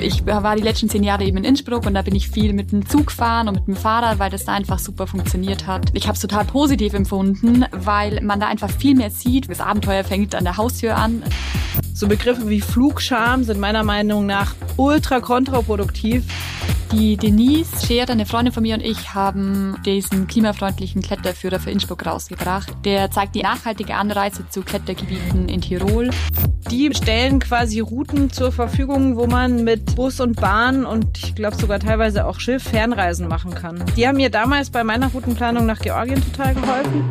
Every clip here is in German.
Ich war die letzten zehn Jahre eben in Innsbruck und da bin ich viel mit dem Zug gefahren und mit dem Fahrrad, weil das da einfach super funktioniert hat. Ich habe es total positiv empfunden, weil man da einfach viel mehr sieht. Das Abenteuer fängt an der Haustür an. So Begriffe wie Flugscham sind meiner Meinung nach ultra kontraproduktiv. Die Denise Scherer, eine Freundin von mir und ich, haben diesen klimafreundlichen Kletterführer für Innsbruck rausgebracht. Der zeigt die nachhaltige Anreise zu Klettergebieten in Tirol. Die stellen quasi Routen zur Verfügung, wo man mit Bus und Bahn und ich glaube sogar teilweise auch Schiff Fernreisen machen kann. Die haben mir damals bei meiner Routenplanung nach Georgien total geholfen.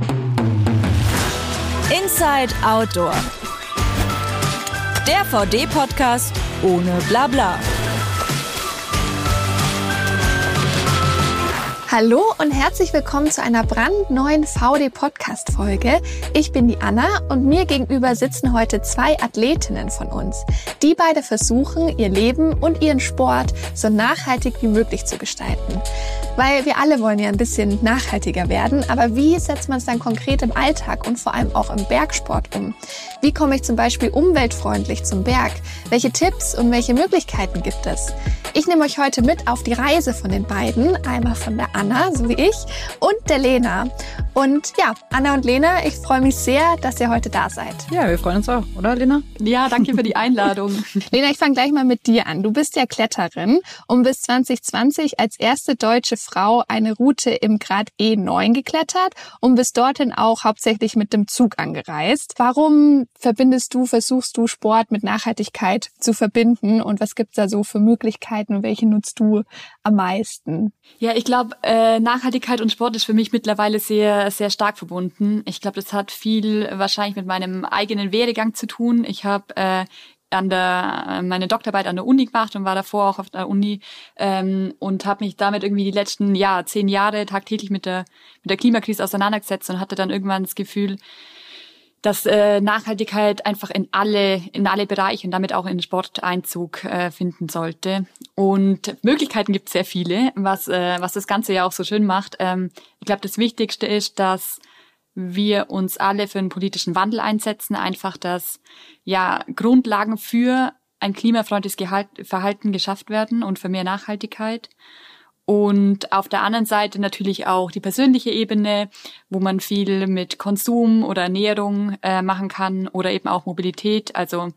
Inside Outdoor. Der VD-Podcast ohne Blabla. Hallo und herzlich willkommen zu einer brandneuen VD Podcast Folge. Ich bin die Anna und mir gegenüber sitzen heute zwei Athletinnen von uns. Die beide versuchen, ihr Leben und ihren Sport so nachhaltig wie möglich zu gestalten. Weil wir alle wollen ja ein bisschen nachhaltiger werden, aber wie setzt man es dann konkret im Alltag und vor allem auch im Bergsport um? Wie komme ich zum Beispiel umweltfreundlich zum Berg? Welche Tipps und welche Möglichkeiten gibt es? Ich nehme euch heute mit auf die Reise von den beiden, einmal von der Anna, so wie ich, und der Lena. Und ja, Anna und Lena, ich freue mich sehr, dass ihr heute da seid. Ja, wir freuen uns auch, oder Lena? Ja, danke für die Einladung. Lena, ich fange gleich mal mit dir an. Du bist ja Kletterin und bis 2020 als erste deutsche Frau eine Route im Grad E9 geklettert und bist dorthin auch hauptsächlich mit dem Zug angereist. Warum verbindest du, versuchst du Sport mit Nachhaltigkeit zu verbinden und was gibt's da so für Möglichkeiten und welche nutzt du am meisten? Ja, ich glaube, äh, Nachhaltigkeit und Sport ist für mich mittlerweile sehr, sehr stark verbunden. Ich glaube, das hat viel wahrscheinlich mit meinem eigenen Werdegang zu tun. Ich habe äh, an der meine Doktorarbeit an der Uni gemacht und war davor auch auf der Uni ähm, und habe mich damit irgendwie die letzten ja zehn Jahre tagtäglich mit der mit der Klimakrise auseinandergesetzt und hatte dann irgendwann das Gefühl, dass äh, Nachhaltigkeit einfach in alle in alle Bereiche und damit auch in Sport Einzug äh, finden sollte. Und Möglichkeiten gibt es sehr viele, was äh, was das Ganze ja auch so schön macht. Ähm, ich glaube, das Wichtigste ist, dass wir uns alle für einen politischen Wandel einsetzen, einfach dass ja Grundlagen für ein klimafreundliches Gehalt, Verhalten geschafft werden und für mehr Nachhaltigkeit. Und auf der anderen Seite natürlich auch die persönliche Ebene, wo man viel mit Konsum oder Ernährung äh, machen kann oder eben auch Mobilität, also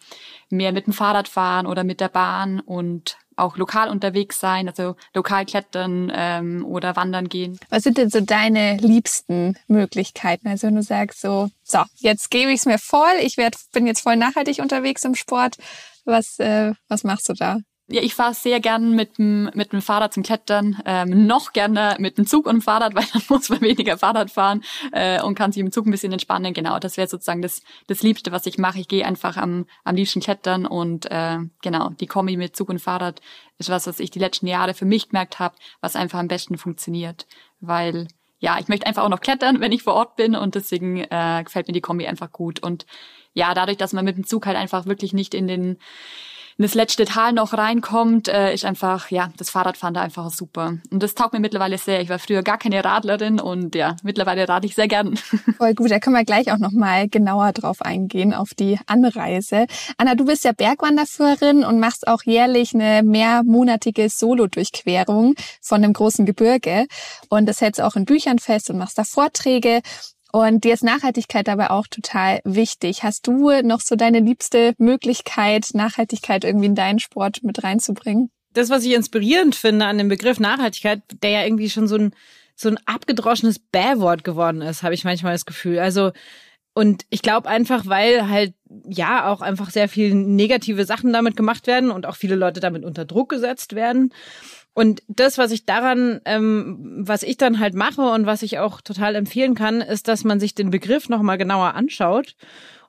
mehr mit dem Fahrrad fahren oder mit der Bahn und auch lokal unterwegs sein, also lokal klettern ähm, oder wandern gehen. Was sind denn so deine liebsten Möglichkeiten? Also wenn du sagst so, so, jetzt gebe ich es mir voll, ich werd, bin jetzt voll nachhaltig unterwegs im Sport. Was, äh, was machst du da? Ja, ich fahre sehr gern mit dem, mit dem Fahrrad zum Klettern, ähm, noch gerne mit dem Zug und dem Fahrrad, weil dann muss man weniger Fahrrad fahren äh, und kann sich im Zug ein bisschen entspannen. Genau, das wäre sozusagen das, das Liebste, was ich mache. Ich gehe einfach am, am liebsten klettern und äh, genau, die Kombi mit Zug und Fahrrad ist was, was ich die letzten Jahre für mich gemerkt habe, was einfach am besten funktioniert, weil ja, ich möchte einfach auch noch klettern, wenn ich vor Ort bin und deswegen äh, gefällt mir die Kombi einfach gut und ja, dadurch, dass man mit dem Zug halt einfach wirklich nicht in den das letzte Tal noch reinkommt, äh, ist einfach, ja, das Fahrradfahren da einfach super. Und das taugt mir mittlerweile sehr. Ich war früher gar keine Radlerin und ja, mittlerweile rate ich sehr gern. Voll gut, da können wir gleich auch nochmal genauer drauf eingehen, auf die Anreise. Anna, du bist ja Bergwanderführerin und machst auch jährlich eine mehrmonatige Solo-Durchquerung von dem großen Gebirge. Und das hältst du auch in Büchern fest und machst da Vorträge. Und dir ist Nachhaltigkeit dabei auch total wichtig. Hast du noch so deine liebste Möglichkeit, Nachhaltigkeit irgendwie in deinen Sport mit reinzubringen? Das, was ich inspirierend finde an dem Begriff Nachhaltigkeit, der ja irgendwie schon so ein, so ein abgedroschenes Bähwort geworden ist, habe ich manchmal das Gefühl. Also, und ich glaube einfach, weil halt ja auch einfach sehr viel negative Sachen damit gemacht werden und auch viele Leute damit unter Druck gesetzt werden. Und das, was ich daran, ähm, was ich dann halt mache und was ich auch total empfehlen kann, ist, dass man sich den Begriff nochmal genauer anschaut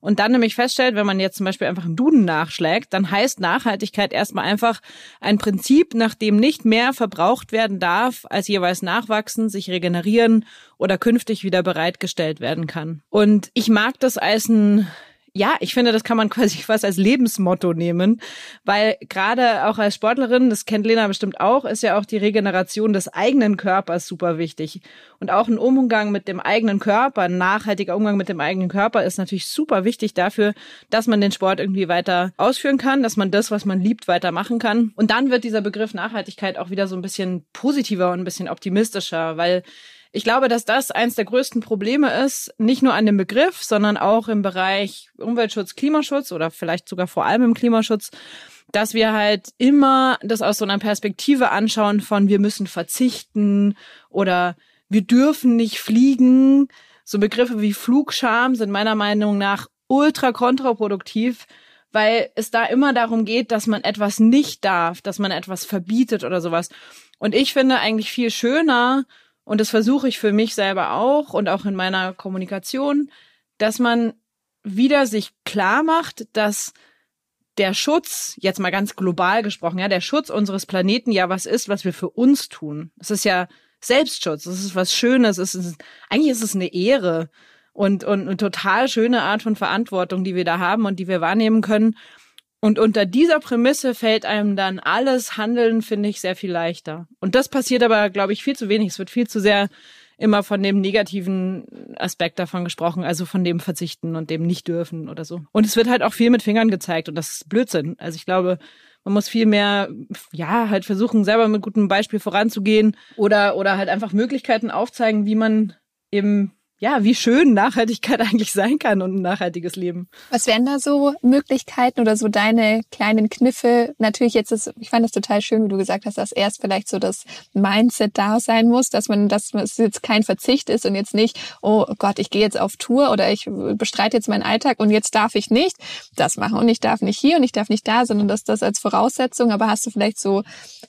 und dann nämlich feststellt, wenn man jetzt zum Beispiel einfach einen Duden nachschlägt, dann heißt Nachhaltigkeit erstmal einfach ein Prinzip, nach dem nicht mehr verbraucht werden darf, als jeweils nachwachsen, sich regenerieren oder künftig wieder bereitgestellt werden kann. Und ich mag das als ein ja, ich finde, das kann man quasi fast als Lebensmotto nehmen, weil gerade auch als Sportlerin, das kennt Lena bestimmt auch, ist ja auch die Regeneration des eigenen Körpers super wichtig. Und auch ein Umgang mit dem eigenen Körper, ein nachhaltiger Umgang mit dem eigenen Körper ist natürlich super wichtig dafür, dass man den Sport irgendwie weiter ausführen kann, dass man das, was man liebt, weitermachen kann. Und dann wird dieser Begriff Nachhaltigkeit auch wieder so ein bisschen positiver und ein bisschen optimistischer, weil ich glaube, dass das eins der größten Probleme ist, nicht nur an dem Begriff, sondern auch im Bereich Umweltschutz, Klimaschutz oder vielleicht sogar vor allem im Klimaschutz, dass wir halt immer das aus so einer Perspektive anschauen von wir müssen verzichten oder wir dürfen nicht fliegen. So Begriffe wie Flugscham sind meiner Meinung nach ultra kontraproduktiv, weil es da immer darum geht, dass man etwas nicht darf, dass man etwas verbietet oder sowas. Und ich finde eigentlich viel schöner, und das versuche ich für mich selber auch und auch in meiner Kommunikation, dass man wieder sich klar macht, dass der Schutz, jetzt mal ganz global gesprochen, ja, der Schutz unseres Planeten ja was ist, was wir für uns tun. Es ist ja Selbstschutz, es ist was Schönes, es ist, eigentlich ist es eine Ehre und, und eine total schöne Art von Verantwortung, die wir da haben und die wir wahrnehmen können. Und unter dieser Prämisse fällt einem dann alles Handeln, finde ich, sehr viel leichter. Und das passiert aber, glaube ich, viel zu wenig. Es wird viel zu sehr immer von dem negativen Aspekt davon gesprochen, also von dem Verzichten und dem Nicht-Dürfen oder so. Und es wird halt auch viel mit Fingern gezeigt und das ist Blödsinn. Also ich glaube, man muss viel mehr, ja, halt versuchen, selber mit gutem Beispiel voranzugehen oder, oder halt einfach Möglichkeiten aufzeigen, wie man eben ja, wie schön Nachhaltigkeit eigentlich sein kann und ein nachhaltiges Leben. Was wären da so Möglichkeiten oder so deine kleinen Kniffe? Natürlich jetzt ist, ich fand das total schön, wie du gesagt hast, dass erst vielleicht so das Mindset da sein muss, dass man, dass es jetzt kein Verzicht ist und jetzt nicht, oh Gott, ich gehe jetzt auf Tour oder ich bestreite jetzt meinen Alltag und jetzt darf ich nicht das machen und ich darf nicht hier und ich darf nicht da, sondern dass das als Voraussetzung, aber hast du vielleicht so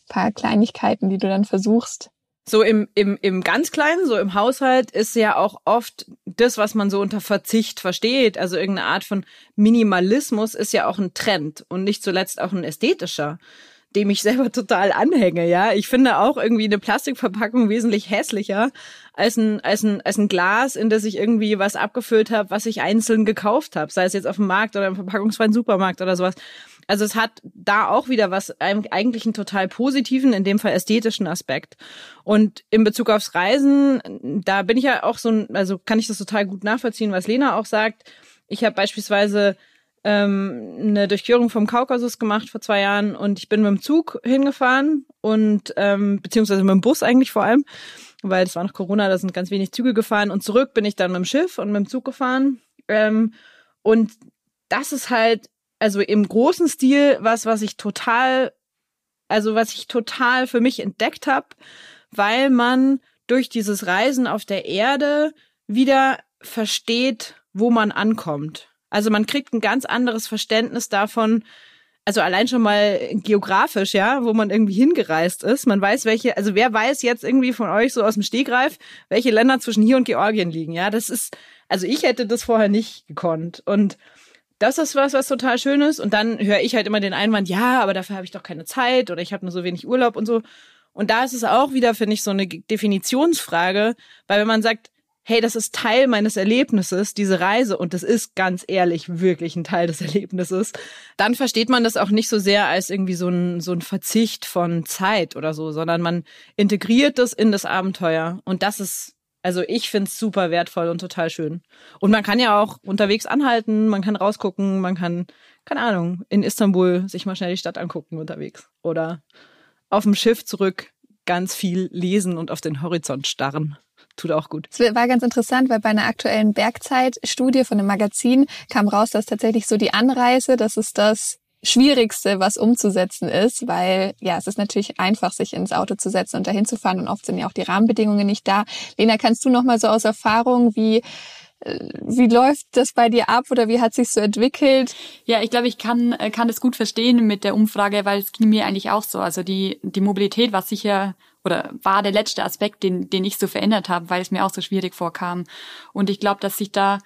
paar Kleinigkeiten, die du dann versuchst so im, im, im ganz Kleinen, so im Haushalt, ist ja auch oft das, was man so unter Verzicht versteht. Also irgendeine Art von Minimalismus ist ja auch ein Trend und nicht zuletzt auch ein ästhetischer, dem ich selber total anhänge, ja. Ich finde auch irgendwie eine Plastikverpackung wesentlich hässlicher als ein, als ein, als ein Glas, in das ich irgendwie was abgefüllt habe, was ich einzeln gekauft habe. Sei es jetzt auf dem Markt oder im verpackungsfreien Supermarkt oder sowas. Also es hat da auch wieder was, eigentlich einen total positiven, in dem Fall ästhetischen Aspekt. Und in Bezug aufs Reisen, da bin ich ja auch so, ein, also kann ich das total gut nachvollziehen, was Lena auch sagt. Ich habe beispielsweise ähm, eine Durchquerung vom Kaukasus gemacht vor zwei Jahren und ich bin mit dem Zug hingefahren und ähm, beziehungsweise mit dem Bus eigentlich vor allem, weil es war noch Corona, da sind ganz wenig Züge gefahren und zurück bin ich dann mit dem Schiff und mit dem Zug gefahren. Ähm, und das ist halt also im großen Stil was, was ich total, also was ich total für mich entdeckt habe, weil man durch dieses Reisen auf der Erde wieder versteht, wo man ankommt. Also man kriegt ein ganz anderes Verständnis davon, also allein schon mal geografisch, ja, wo man irgendwie hingereist ist. Man weiß, welche, also wer weiß jetzt irgendwie von euch so aus dem Stegreif, welche Länder zwischen hier und Georgien liegen, ja. Das ist, also ich hätte das vorher nicht gekonnt. Und das ist was, was total schön ist. Und dann höre ich halt immer den Einwand, ja, aber dafür habe ich doch keine Zeit oder ich habe nur so wenig Urlaub und so. Und da ist es auch wieder, finde ich, so eine Definitionsfrage, weil wenn man sagt, hey, das ist Teil meines Erlebnisses, diese Reise, und das ist ganz ehrlich wirklich ein Teil des Erlebnisses, dann versteht man das auch nicht so sehr als irgendwie so ein, so ein Verzicht von Zeit oder so, sondern man integriert das in das Abenteuer. Und das ist also ich find's super wertvoll und total schön. Und man kann ja auch unterwegs anhalten, man kann rausgucken, man kann, keine Ahnung, in Istanbul sich mal schnell die Stadt angucken unterwegs. Oder auf dem Schiff zurück ganz viel lesen und auf den Horizont starren. Tut auch gut. Es war ganz interessant, weil bei einer aktuellen Bergzeitstudie von einem Magazin kam raus, dass tatsächlich so die Anreise, das ist das Schwierigste, was umzusetzen ist, weil ja, es ist natürlich einfach, sich ins Auto zu setzen und dahin zu fahren und oft sind ja auch die Rahmenbedingungen nicht da. Lena, kannst du noch mal so aus Erfahrung, wie äh, wie läuft das bei dir ab oder wie hat sich so entwickelt? Ja, ich glaube, ich kann äh, kann das gut verstehen mit der Umfrage, weil es ging mir eigentlich auch so. Also die die Mobilität war sicher oder war der letzte Aspekt, den den ich so verändert habe, weil es mir auch so schwierig vorkam. Und ich glaube, dass sich da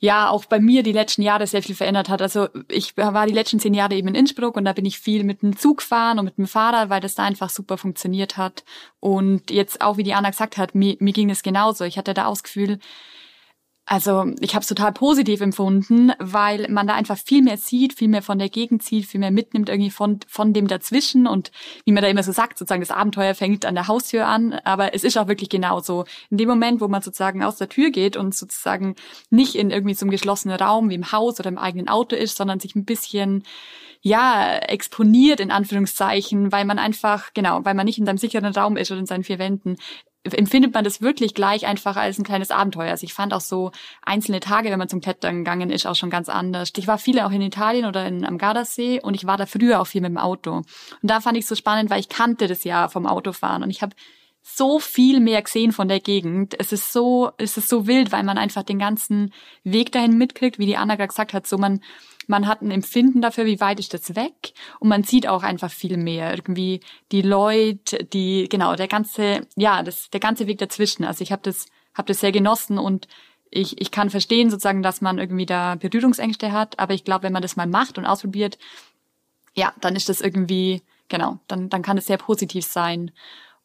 ja auch bei mir die letzten Jahre sehr viel verändert hat. Also ich war die letzten zehn Jahre eben in Innsbruck und da bin ich viel mit dem Zug fahren und mit dem Fahrrad, weil das da einfach super funktioniert hat. Und jetzt auch, wie die Anna gesagt hat, mir, mir ging es genauso. Ich hatte da auch das Gefühl, Also ich habe es total positiv empfunden, weil man da einfach viel mehr sieht, viel mehr von der Gegend sieht, viel mehr mitnimmt irgendwie von, von dem dazwischen und wie man da immer so sagt, sozusagen das Abenteuer fängt an der Haustür an, aber es ist auch wirklich genauso. In dem Moment, wo man sozusagen aus der Tür geht und sozusagen nicht in irgendwie so einem geschlossenen Raum wie im Haus oder im eigenen Auto ist, sondern sich ein bisschen ja, exponiert in Anführungszeichen, weil man einfach, genau, weil man nicht in seinem sicheren Raum ist oder in seinen vier Wänden, empfindet man das wirklich gleich einfach als ein kleines Abenteuer. Also ich fand auch so einzelne Tage, wenn man zum Klettern gegangen ist, auch schon ganz anders. Ich war viele auch in Italien oder in, am Gardasee und ich war da früher auch viel mit dem Auto. Und da fand ich so spannend, weil ich kannte das ja vom Autofahren und ich habe so viel mehr gesehen von der Gegend. Es ist so, es ist so wild, weil man einfach den ganzen Weg dahin mitkriegt, wie die Anna gerade gesagt hat, so man man hat ein Empfinden dafür, wie weit ist das weg und man sieht auch einfach viel mehr. Irgendwie die Leute, die, genau, der ganze, ja, das, der ganze Weg dazwischen. Also ich habe das, hab das sehr genossen und ich, ich kann verstehen sozusagen, dass man irgendwie da Berührungsängste hat, aber ich glaube, wenn man das mal macht und ausprobiert, ja, dann ist das irgendwie, genau, dann, dann kann es sehr positiv sein.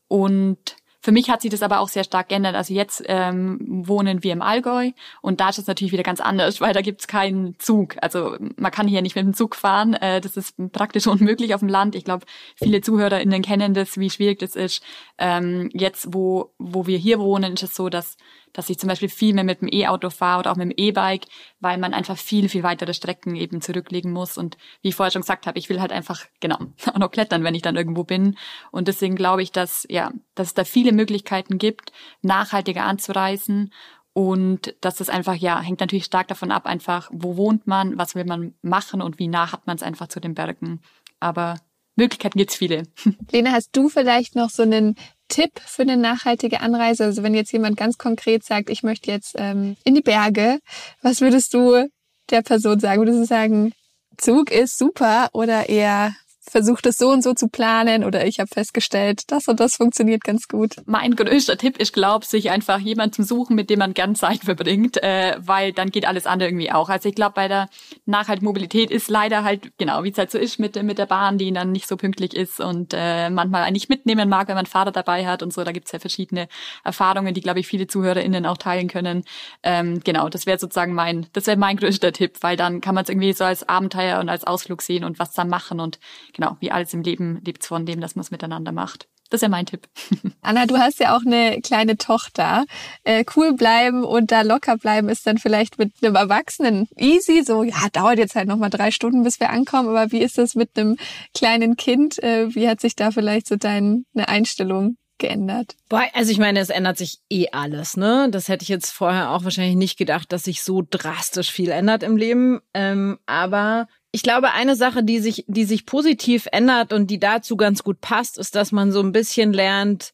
Und für mich hat sich das aber auch sehr stark geändert. Also jetzt ähm, wohnen wir im Allgäu und da ist es natürlich wieder ganz anders, weil da gibt's keinen Zug. Also man kann hier nicht mit dem Zug fahren. Äh, das ist praktisch unmöglich auf dem Land. Ich glaube, viele ZuhörerInnen kennen das, wie schwierig das ist. Ähm, jetzt, wo, wo wir hier wohnen, ist es so, dass dass ich zum Beispiel viel mehr mit dem E-Auto fahre oder auch mit dem E-Bike, weil man einfach viel, viel weitere Strecken eben zurücklegen muss. Und wie ich vorher schon gesagt habe, ich will halt einfach, genau, auch noch klettern, wenn ich dann irgendwo bin. Und deswegen glaube ich, dass, ja, dass es da viele Möglichkeiten gibt, nachhaltiger anzureisen. Und dass das einfach, ja, hängt natürlich stark davon ab, einfach, wo wohnt man, was will man machen und wie nah hat man es einfach zu den Bergen. Aber Möglichkeiten gibt's viele. Lena, hast du vielleicht noch so einen Tipp für eine nachhaltige Anreise? Also wenn jetzt jemand ganz konkret sagt, ich möchte jetzt ähm, in die Berge, was würdest du der Person sagen? Würdest du sagen, Zug ist super oder eher versucht es so und so zu planen oder ich habe festgestellt, das und das funktioniert ganz gut. Mein größter Tipp ist, glaube sich einfach jemanden zu suchen, mit dem man gern Zeit verbringt, äh, weil dann geht alles andere irgendwie auch. Also ich glaube, bei der Nachhaltmobilität ist leider halt, genau, wie es halt so ist mit, mit der Bahn, die dann nicht so pünktlich ist und äh, manchmal eigentlich mitnehmen mag, wenn man Vater dabei hat und so. Da gibt's ja verschiedene Erfahrungen, die, glaube ich, viele ZuhörerInnen auch teilen können. Ähm, genau, das wäre sozusagen mein, das wäre mein größter Tipp, weil dann kann man es irgendwie so als Abenteuer und als Ausflug sehen und was dann machen und genau, wie alles im Leben lebt von dem, dass man es miteinander macht. Das ist ja mein Tipp. Anna, du hast ja auch eine kleine Tochter. Äh, cool bleiben und da locker bleiben ist dann vielleicht mit einem Erwachsenen easy. So, ja, dauert jetzt halt nochmal drei Stunden, bis wir ankommen. Aber wie ist das mit einem kleinen Kind? Äh, wie hat sich da vielleicht so deine Einstellung geändert? Boah, also ich meine, es ändert sich eh alles, ne? Das hätte ich jetzt vorher auch wahrscheinlich nicht gedacht, dass sich so drastisch viel ändert im Leben. Ähm, aber ich glaube, eine Sache, die sich, die sich positiv ändert und die dazu ganz gut passt, ist, dass man so ein bisschen lernt,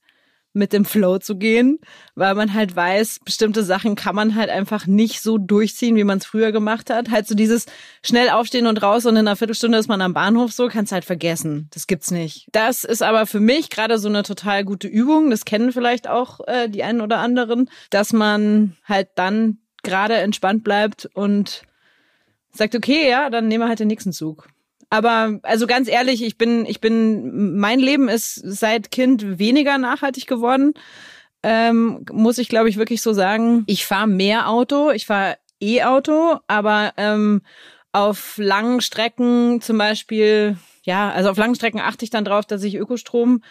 mit dem Flow zu gehen, weil man halt weiß, bestimmte Sachen kann man halt einfach nicht so durchziehen, wie man es früher gemacht hat. Halt so dieses schnell aufstehen und raus und in einer Viertelstunde ist man am Bahnhof so, kannst halt vergessen. Das gibt's nicht. Das ist aber für mich gerade so eine total gute Übung. Das kennen vielleicht auch äh, die einen oder anderen, dass man halt dann gerade entspannt bleibt und sagt, okay, ja, dann nehmen wir halt den nächsten Zug. Aber also ganz ehrlich, ich bin, ich bin, mein Leben ist seit Kind weniger nachhaltig geworden. Ähm, muss ich, glaube ich, wirklich so sagen. Ich fahre mehr Auto, ich fahre E-Auto, aber ähm, auf langen Strecken zum Beispiel, ja, also auf langen Strecken achte ich dann drauf, dass ich Ökostrom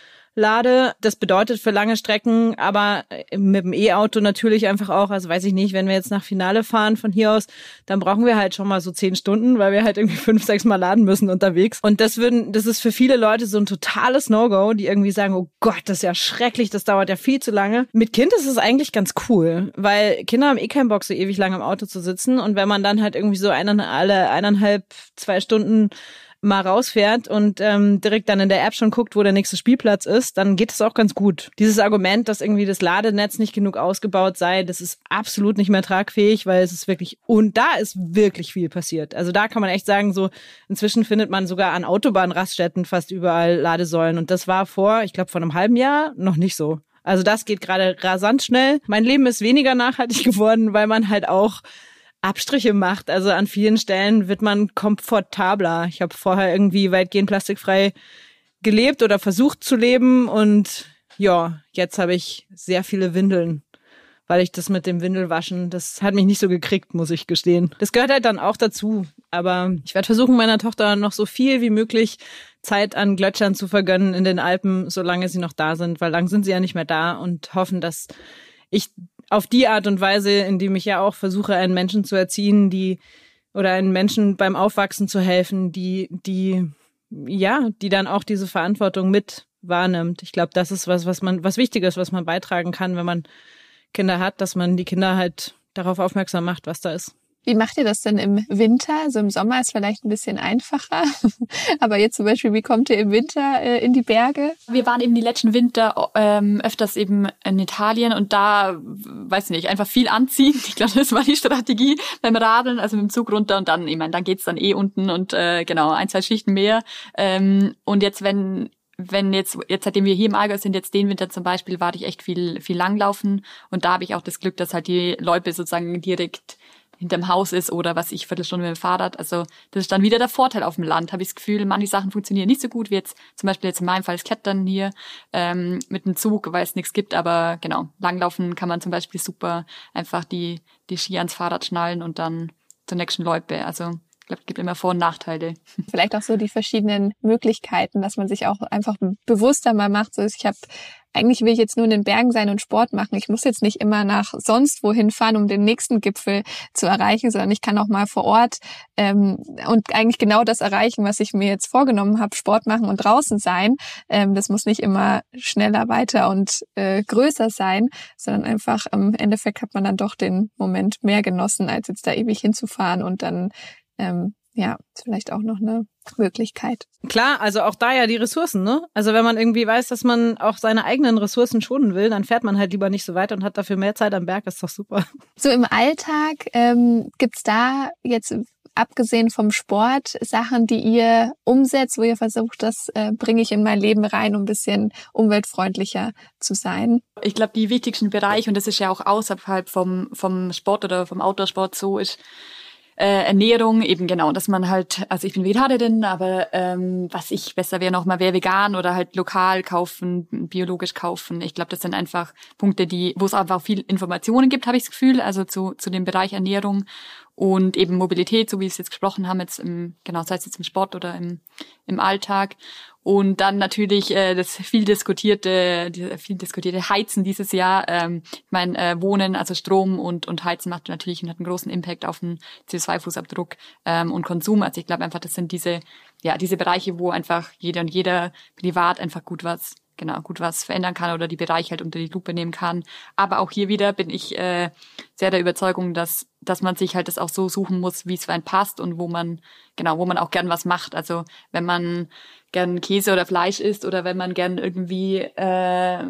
lade. Das bedeutet für lange Strecken, aber mit dem E-Auto natürlich einfach auch, also weiß ich nicht, wenn wir jetzt nach Finale fahren von hier aus, dann brauchen wir halt schon mal so zehn Stunden, weil wir halt irgendwie fünf, sechs Mal laden müssen unterwegs. Und das würden, das ist für viele Leute so ein totales No-Go, die irgendwie sagen, oh Gott, das ist ja schrecklich, das dauert ja viel zu lange. Mit Kind ist es eigentlich ganz cool, weil Kinder haben eh keinen Bock, so ewig lang im Auto zu sitzen. Und wenn man dann halt irgendwie so eine, alle eineinhalb, zwei Stunden mal rausfährt und ähm, direkt dann in der App schon guckt, wo der nächste Spielplatz ist, dann geht es auch ganz gut. Dieses Argument, dass irgendwie das Ladenetz nicht genug ausgebaut sei, das ist absolut nicht mehr tragfähig, weil es ist wirklich, und da ist wirklich viel passiert. Also da kann man echt sagen, so inzwischen findet man sogar an Autobahnraststätten fast überall Ladesäulen. Und das war vor, ich glaube, vor einem halben Jahr noch nicht so. Also das geht gerade rasant schnell. Mein Leben ist weniger nachhaltig geworden, weil man halt auch Abstriche macht. Also an vielen Stellen wird man komfortabler. Ich habe vorher irgendwie weitgehend plastikfrei gelebt oder versucht zu leben und ja, jetzt habe ich sehr viele Windeln, weil ich das mit dem Windelwaschen, das hat mich nicht so gekriegt, muss ich gestehen. Das gehört halt dann auch dazu. Aber ich werde versuchen, meiner Tochter noch so viel wie möglich Zeit an Glötschern zu vergönnen in den Alpen, solange sie noch da sind, weil lang sind sie ja nicht mehr da und hoffen, dass ich auf die Art und Weise, in die ich ja auch versuche, einen Menschen zu erziehen, die oder einen Menschen beim Aufwachsen zu helfen, die, die, ja, die dann auch diese Verantwortung mit wahrnimmt. Ich glaube, das ist was, was man, was Wichtiges, was man beitragen kann, wenn man Kinder hat, dass man die Kinder halt darauf aufmerksam macht, was da ist. Wie macht ihr das denn im Winter? Also im Sommer ist vielleicht ein bisschen einfacher. Aber jetzt zum Beispiel, wie kommt ihr im Winter äh, in die Berge? Wir waren eben die letzten Winter ähm, öfters eben in Italien und da, weiß nicht, einfach viel anziehen. Ich glaube, das war die Strategie beim Radeln, also mit dem Zug runter und dann, ich meine, dann geht's dann eh unten und äh, genau, ein, zwei Schichten mehr. Ähm, und jetzt, wenn wenn jetzt, jetzt seitdem wir hier im Allgäu sind, jetzt den Winter zum Beispiel, war ich echt viel, viel langlaufen und da habe ich auch das Glück, dass halt die Loipe sozusagen direkt hinterm Haus ist oder was ich Viertelstunde mit dem Fahrrad. Also das ist dann wieder der Vorteil auf dem Land. Habe ich das Gefühl, manche Sachen funktionieren nicht so gut wie jetzt zum Beispiel jetzt in meinem Fall das Klettern hier ähm, mit dem Zug, weil es nichts gibt. Aber genau, langlaufen kann man zum Beispiel super einfach die die Ski ans Fahrrad schnallen und dann zur nächsten Loipe. Also glaube, gibt immer Vor- und Nachteile. Vielleicht auch so die verschiedenen Möglichkeiten, dass man sich auch einfach bewusster mal macht. So, ich habe eigentlich will ich jetzt nur in den Bergen sein und Sport machen. Ich muss jetzt nicht immer nach sonst wohin fahren, um den nächsten Gipfel zu erreichen, sondern ich kann auch mal vor Ort ähm, und eigentlich genau das erreichen, was ich mir jetzt vorgenommen habe, Sport machen und draußen sein. Ähm, das muss nicht immer schneller, weiter und äh, größer sein, sondern einfach im Endeffekt hat man dann doch den Moment mehr genossen, als jetzt da ewig hinzufahren und dann ähm, ja, vielleicht auch noch eine Möglichkeit. Klar, also auch da ja die Ressourcen, ne? Also wenn man irgendwie weiß, dass man auch seine eigenen Ressourcen schonen will, dann fährt man halt lieber nicht so weit und hat dafür mehr Zeit am Berg, das ist doch super. So im Alltag ähm, gibt's da jetzt abgesehen vom Sport Sachen, die ihr umsetzt, wo ihr versucht, das äh, bringe ich in mein Leben rein, um ein bisschen umweltfreundlicher zu sein? Ich glaube, die wichtigsten Bereiche, und das ist ja auch außerhalb vom, vom Sport oder vom Outdoor-Sport so, ist äh, Ernährung eben genau, dass man halt, also ich bin Vegetarierin, aber ähm, was ich besser wäre noch mal wäre vegan oder halt lokal kaufen, biologisch kaufen. Ich glaube, das sind einfach Punkte, die, wo es einfach viel Informationen gibt, habe ich das Gefühl, also zu zu dem Bereich Ernährung und eben Mobilität, so wie wir es jetzt gesprochen haben, jetzt im, genau, sei es jetzt im Sport oder im, im Alltag. Und dann natürlich äh, das viel diskutierte, viel diskutierte Heizen dieses Jahr. Ähm, ich meine, äh, Wohnen, also Strom und, und Heizen macht natürlich und hat einen großen Impact auf den CO2-Fußabdruck ähm, und Konsum. Also ich glaube einfach, das sind diese, ja, diese Bereiche, wo einfach jeder und jeder privat einfach gut was genau gut was verändern kann oder die Bereiche halt unter die Lupe nehmen kann. Aber auch hier wieder bin ich äh, sehr der Überzeugung, dass dass man sich halt das auch so suchen muss, wie es für einen passt und wo man genau wo man auch gern was macht. Also wenn man gern Käse oder Fleisch isst oder wenn man gern irgendwie äh,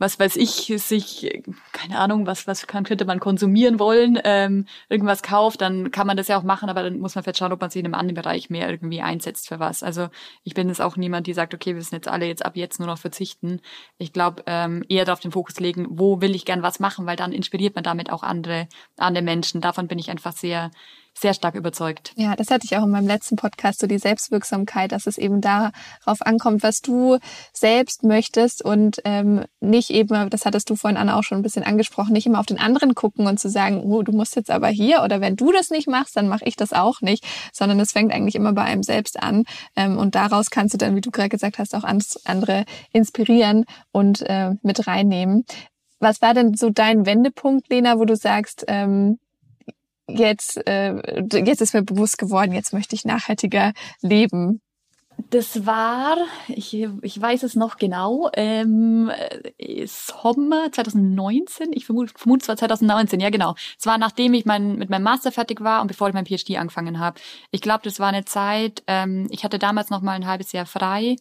was weiß ich, sich, keine Ahnung, was, was kann, könnte man konsumieren wollen, ähm, irgendwas kauft, dann kann man das ja auch machen, aber dann muss man vielleicht schauen, ob man sich in einem anderen Bereich mehr irgendwie einsetzt für was. Also ich bin jetzt auch niemand, die sagt, okay, wir müssen jetzt alle jetzt ab jetzt nur noch verzichten. Ich glaube, ähm, eher darauf den Fokus legen, wo will ich gern was machen, weil dann inspiriert man damit auch andere, andere Menschen. Davon bin ich einfach sehr, sehr stark überzeugt. Ja, das hatte ich auch in meinem letzten Podcast, so die Selbstwirksamkeit, dass es eben darauf ankommt, was du selbst möchtest und ähm, nicht eben, das hattest du vorhin Anna auch schon ein bisschen angesprochen, nicht immer auf den anderen gucken und zu sagen, oh, du musst jetzt aber hier oder wenn du das nicht machst, dann mache ich das auch nicht, sondern es fängt eigentlich immer bei einem selbst an ähm, und daraus kannst du dann, wie du gerade gesagt hast, auch andere inspirieren und äh, mit reinnehmen. Was war denn so dein Wendepunkt, Lena, wo du sagst, ähm, jetzt, äh, jetzt ist mir bewusst geworden, jetzt möchte ich nachhaltiger leben? Das war, ich, ich weiß es noch genau, ähm, Sommer 2019, ich vermute, vermute es war 2019, ja genau. Es war nachdem ich mein, mit meinem Master fertig war und bevor ich mein PhD angefangen habe. Ich glaube, das war eine Zeit, ähm, ich hatte damals noch mal ein halbes Jahr frei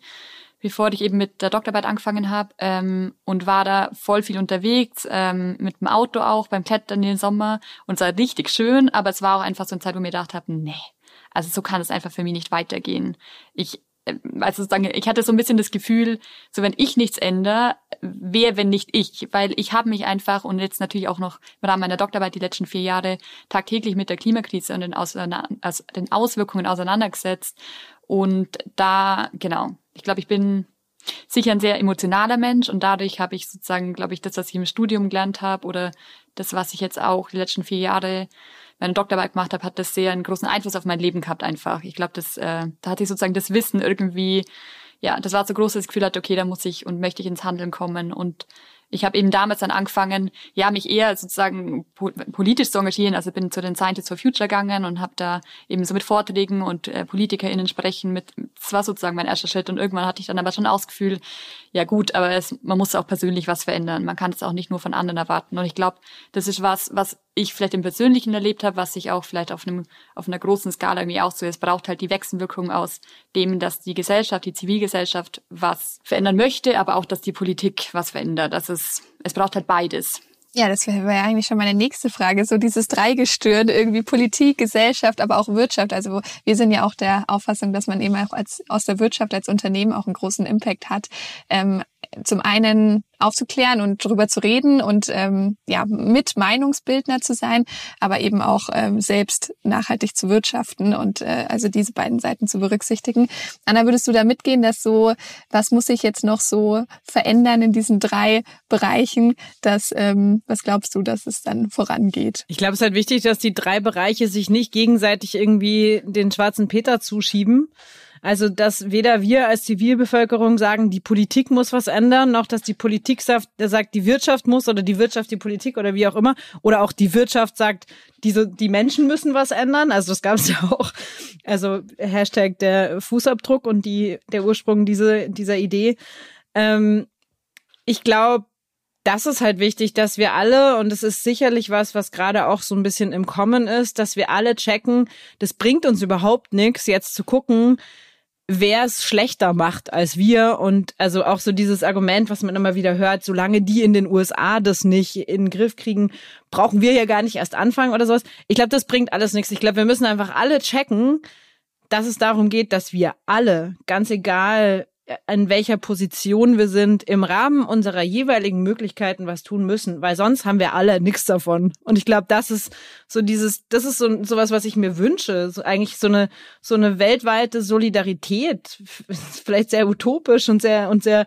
bevor ich eben mit der Doktorarbeit angefangen habe ähm, und war da voll viel unterwegs, ähm, mit dem Auto auch, beim Klettern den Sommer. Und es war richtig schön, aber es war auch einfach so eine Zeit, wo ich mir gedacht habe, nee, also so kann es einfach für mich nicht weitergehen. Ich äh, also sozusagen, ich hatte so ein bisschen das Gefühl, so wenn ich nichts ändere, wer, wenn nicht ich, weil ich habe mich einfach und jetzt natürlich auch noch im Rahmen meiner Doktorarbeit die letzten vier Jahre tagtäglich mit der Klimakrise und den, Aus den Auswirkungen auseinandergesetzt und da, genau, ich glaube, ich bin sicher ein sehr emotionaler Mensch und dadurch habe ich sozusagen, glaube ich, das, was ich im Studium gelernt habe oder das, was ich jetzt auch die letzten vier Jahre meine Doktorarbeit gemacht habe, hat das sehr einen großen Einfluss auf mein Leben gehabt einfach. Ich glaube, das äh, da hatte ich sozusagen das Wissen irgendwie, ja, das war so groß, dass ich das Gefühl hatte, okay, da muss ich und möchte ich ins Handeln kommen und ich habe eben damals dann angefangen, ja, mich eher sozusagen politisch zu engagieren. Also bin zu den Scientists for Future gegangen und habe da eben so mit Vorträgen und äh, PolitikerInnen sprechen mit, das war sozusagen mein erster Schritt. Und irgendwann hatte ich dann aber schon Gefühl, ja gut, aber es, man muss auch persönlich was verändern. Man kann es auch nicht nur von anderen erwarten. Und ich glaube, das ist was, was ich vielleicht im Persönlichen erlebt habe, was sich auch vielleicht auf einem auf einer großen Skala irgendwie auch so. Es braucht halt die Wechselwirkung aus dem, dass die Gesellschaft, die Zivilgesellschaft was verändern möchte, aber auch, dass die Politik was verändert. Also es, es braucht halt beides. Ja, das wäre wär eigentlich schon meine nächste Frage. So dieses Dreigestirn, irgendwie Politik, Gesellschaft, aber auch Wirtschaft. Also wir sind ja auch der Auffassung, dass man eben auch als, aus der Wirtschaft als Unternehmen auch einen großen Impact hat. Ähm, zum einen aufzuklären und darüber zu reden und ähm, ja mit Meinungsbildner zu sein, aber eben auch ähm, selbst nachhaltig zu wirtschaften und äh, also diese beiden Seiten zu berücksichtigen. Anna, würdest du da mitgehen, dass so, was muss sich jetzt noch so verändern in diesen drei Bereichen, dass ähm, was glaubst du, dass es dann vorangeht? Ich glaube, es ist halt wichtig, dass die drei Bereiche sich nicht gegenseitig irgendwie den schwarzen Peter zuschieben also, dass weder wir als Zivilbevölkerung sagen, die Politik muss was ändern, noch dass die Politik sagt, sagt, die Wirtschaft muss oder die Wirtschaft die Politik oder wie auch immer. Oder auch die Wirtschaft sagt, diese, die Menschen müssen was ändern. Also, das gab es ja auch. Also, Hashtag der Fußabdruck und die, der Ursprung diese, dieser Idee. Ähm, ich glaube, das ist halt wichtig, dass wir alle, und es ist sicherlich was, was gerade auch so ein bisschen im Kommen ist, dass wir alle checken, das bringt uns überhaupt nichts, jetzt zu gucken, wer es schlechter macht als wir und also auch so dieses Argument, was man immer wieder hört, solange die in den USA das nicht in den Griff kriegen, brauchen wir ja gar nicht erst anfangen oder sowas. Ich glaube, das bringt alles nichts. Ich glaube, wir müssen einfach alle checken, dass es darum geht, dass wir alle, ganz egal in welcher Position wir sind, im Rahmen unserer jeweiligen Möglichkeiten was tun müssen, weil sonst haben wir alle nichts davon. Und ich glaube, das ist so dieses, das ist so sowas, was ich mir wünsche, so eigentlich so eine so eine weltweite Solidarität, vielleicht sehr utopisch und sehr und sehr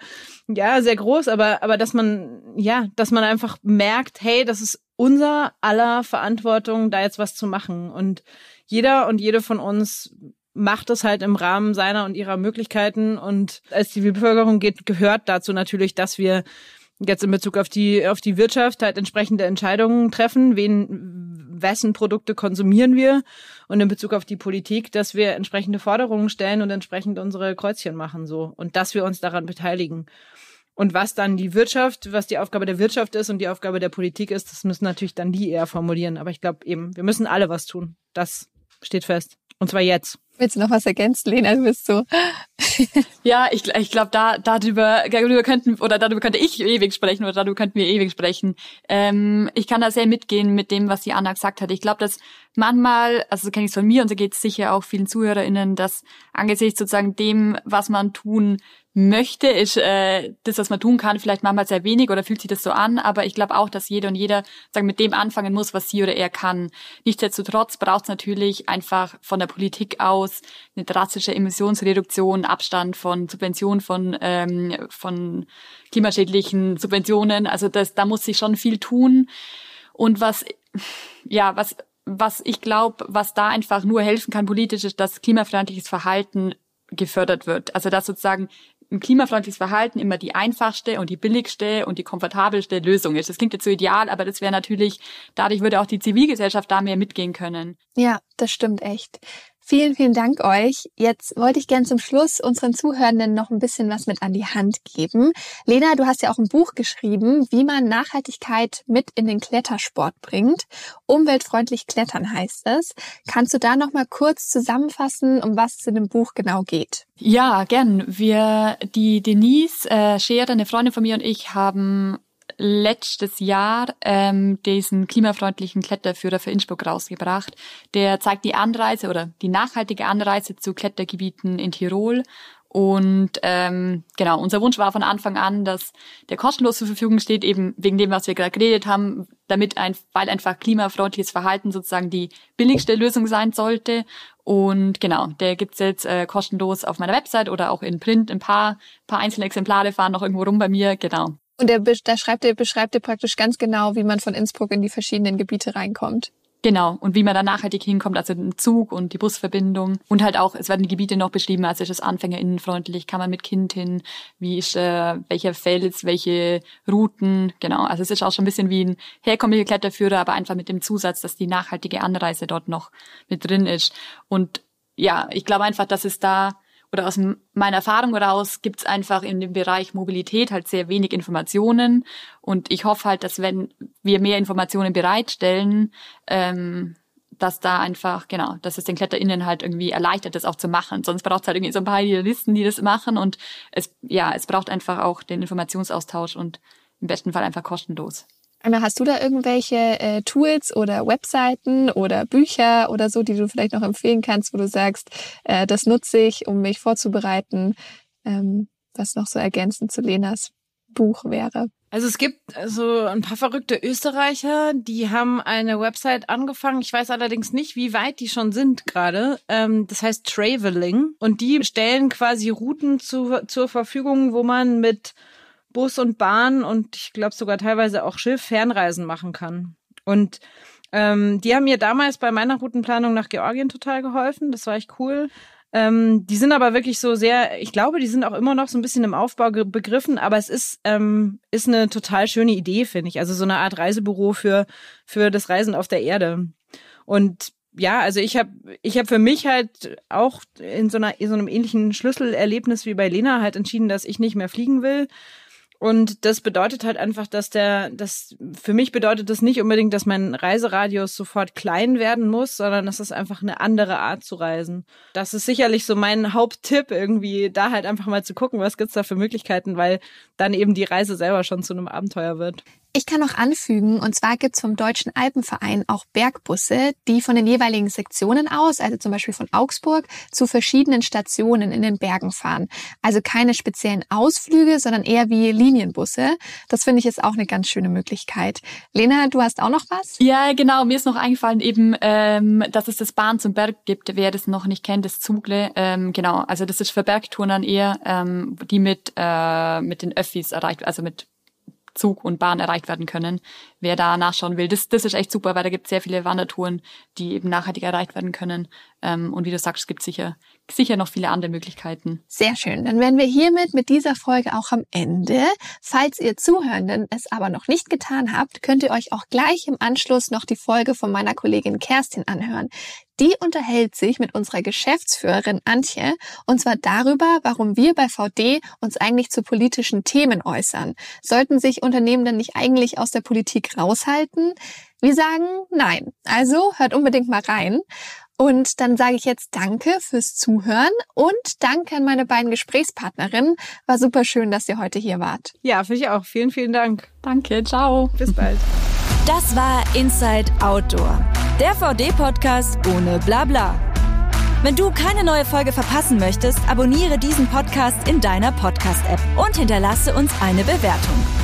ja sehr groß, aber aber dass man ja, dass man einfach merkt, hey, das ist unser aller Verantwortung, da jetzt was zu machen und jeder und jede von uns macht es halt im Rahmen seiner und ihrer Möglichkeiten. Und als Zivilbevölkerung geht, gehört dazu natürlich, dass wir jetzt in Bezug auf die, auf die Wirtschaft halt entsprechende Entscheidungen treffen, wen, wessen Produkte konsumieren wir und in Bezug auf die Politik, dass wir entsprechende Forderungen stellen und entsprechend unsere Kreuzchen machen, so. Und dass wir uns daran beteiligen. Und was dann die Wirtschaft, was die Aufgabe der Wirtschaft ist und die Aufgabe der Politik ist, das müssen natürlich dann die eher formulieren. Aber ich glaube eben, wir müssen alle was tun. Das steht fest. Und zwar jetzt. Willst du noch was ergänzen, Lena? Du bist so. ja, ich, ich glaube, da, darüber, darüber könnten, oder darüber könnte ich ewig sprechen, oder darüber könnten wir ewig sprechen. Ähm, ich kann da sehr mitgehen mit dem, was die Anna gesagt hat. Ich glaube, dass manchmal, also so kenne ich es von mir und so geht es sicher auch vielen ZuhörerInnen, dass angesichts sozusagen dem, was man tun möchte, ist äh, das, was man tun kann, vielleicht manchmal sehr wenig oder fühlt sich das so an, aber ich glaube auch, dass jeder und jeder sagen, mit dem anfangen muss, was sie oder er kann. Nichtsdestotrotz braucht es natürlich einfach von der Politik aus eine drastische Emissionsreduktion, Abstand von Subventionen von, ähm, von klimaschädlichen Subventionen. Also das, da muss sich schon viel tun. Und was, ja, was was ich glaube, was da einfach nur helfen kann politisch, ist, dass klimafreundliches Verhalten gefördert wird. Also dass sozusagen ein klimafreundliches Verhalten immer die einfachste und die billigste und die komfortabelste Lösung ist. Das klingt jetzt so ideal, aber das wäre natürlich, dadurch würde auch die Zivilgesellschaft da mehr mitgehen können. Ja, das stimmt echt. Vielen, vielen Dank euch. Jetzt wollte ich gern zum Schluss unseren Zuhörenden noch ein bisschen was mit an die Hand geben. Lena, du hast ja auch ein Buch geschrieben, wie man Nachhaltigkeit mit in den Klettersport bringt. Umweltfreundlich klettern heißt es. Kannst du da noch mal kurz zusammenfassen, um was es in dem Buch genau geht? Ja, gern. Wir, die Denise äh, Scherer, eine Freundin von mir und ich, haben letztes Jahr ähm, diesen klimafreundlichen Kletterführer für Innsbruck rausgebracht. Der zeigt die Anreise oder die nachhaltige Anreise zu Klettergebieten in Tirol Und ähm, genau, unser Wunsch war von Anfang an, dass der kostenlos zur Verfügung steht, eben wegen dem, was wir gerade geredet haben, damit ein, weil einfach klimafreundliches Verhalten sozusagen die billigste Lösung sein sollte. Und genau, der gibt's jetzt äh, kostenlos auf meiner Website oder auch in Print. Ein paar, paar einzelne Exemplare fahren noch irgendwo rum bei mir, genau. Und der, da schreibt er, beschreibt er praktisch ganz genau, wie man von Innsbruck in die verschiedenen Gebiete reinkommt. Genau, und wie man da nachhaltig hinkommt, also den Zug und die Busverbindung. Und halt auch, es werden die Gebiete noch beschrieben, also ist es anfängerinnenfreundlich, kann man mit Kind hin, wie ist, äh, welcher Fels, welche Routen, genau. Also es ist auch schon ein bisschen wie ein herkömmlicher Kletterführer, aber einfach mit dem Zusatz, dass die nachhaltige Anreise dort noch mit drin ist. Und ja, ich glaube einfach, dass es da oder aus meiner Erfahrung heraus gibt es einfach in dem Bereich Mobilität halt sehr wenig Informationen. Und ich hoffe halt, dass wenn wir mehr Informationen bereitstellen, ähm, dass da einfach, genau, dass es den KletterInnen halt irgendwie erleichtert, das auch zu machen. Sonst braucht es halt irgendwie so ein paar Idealisten, die das machen. Und es, ja, es braucht einfach auch den Informationsaustausch und im besten Fall einfach kostenlos. Anna, hast du da irgendwelche äh, Tools oder Webseiten oder Bücher oder so, die du vielleicht noch empfehlen kannst, wo du sagst, äh, das nutze ich, um mich vorzubereiten, ähm, was noch so ergänzend zu Lenas Buch wäre? Also es gibt so ein paar verrückte Österreicher, die haben eine Website angefangen. Ich weiß allerdings nicht, wie weit die schon sind gerade. Ähm, das heißt Traveling. Und die stellen quasi Routen zu, zur Verfügung, wo man mit Bus und Bahn und ich glaube sogar teilweise auch Schiff Fernreisen machen kann. Und ähm, die haben mir damals bei meiner Routenplanung nach Georgien total geholfen. Das war echt cool. Ähm, die sind aber wirklich so sehr, ich glaube, die sind auch immer noch so ein bisschen im Aufbau begriffen, aber es ist, ähm, ist eine total schöne Idee, finde ich. Also so eine Art Reisebüro für, für das Reisen auf der Erde. Und ja, also ich habe ich hab für mich halt auch in so, einer, in so einem ähnlichen Schlüsselerlebnis wie bei Lena halt entschieden, dass ich nicht mehr fliegen will, und das bedeutet halt einfach, dass der, das, für mich bedeutet das nicht unbedingt, dass mein Reiseradius sofort klein werden muss, sondern das ist einfach eine andere Art zu reisen. Das ist sicherlich so mein Haupttipp, irgendwie da halt einfach mal zu gucken, was gibt's da für Möglichkeiten, weil dann eben die Reise selber schon zu einem Abenteuer wird. Ich kann noch anfügen, und zwar gibt's vom Deutschen Alpenverein auch Bergbusse, die von den jeweiligen Sektionen aus, also zum Beispiel von Augsburg, zu verschiedenen Stationen in den Bergen fahren. Also keine speziellen Ausflüge, sondern eher wie Linienbusse. Das finde ich ist auch eine ganz schöne Möglichkeit. Lena, du hast auch noch was? Ja, genau. Mir ist noch eingefallen eben, ähm, dass es das Bahn zum Berg gibt. Wer das noch nicht kennt, das Zugle. Ähm, genau, also das ist für Bergtouren eher, ähm, die mit, äh, mit den Öffis erreicht, also mit Zug und Bahn erreicht werden können. Wer da nachschauen will, das, das ist echt super, weil da gibt es sehr viele Wandertouren, die eben nachhaltig erreicht werden können. Ähm, und wie du sagst, es gibt sicher, sicher noch viele andere Möglichkeiten. Sehr schön. Dann wären wir hiermit mit dieser Folge auch am Ende. Falls ihr Zuhörenden es aber noch nicht getan habt, könnt ihr euch auch gleich im Anschluss noch die Folge von meiner Kollegin Kerstin anhören. Die unterhält sich mit unserer Geschäftsführerin Antje und zwar darüber, warum wir bei VD uns eigentlich zu politischen Themen äußern. Sollten sich Unternehmen denn nicht eigentlich aus der Politik raushalten? Wir sagen nein. Also hört unbedingt mal rein. Und dann sage ich jetzt Danke fürs Zuhören und Danke an meine beiden Gesprächspartnerinnen. War super schön, dass ihr heute hier wart. Ja, für ich auch. Vielen, vielen Dank. Danke, ciao. Bis bald. Das war Inside Outdoor, der VD-Podcast ohne Blabla. Wenn du keine neue Folge verpassen möchtest, abonniere diesen Podcast in deiner Podcast-App und hinterlasse uns eine Bewertung.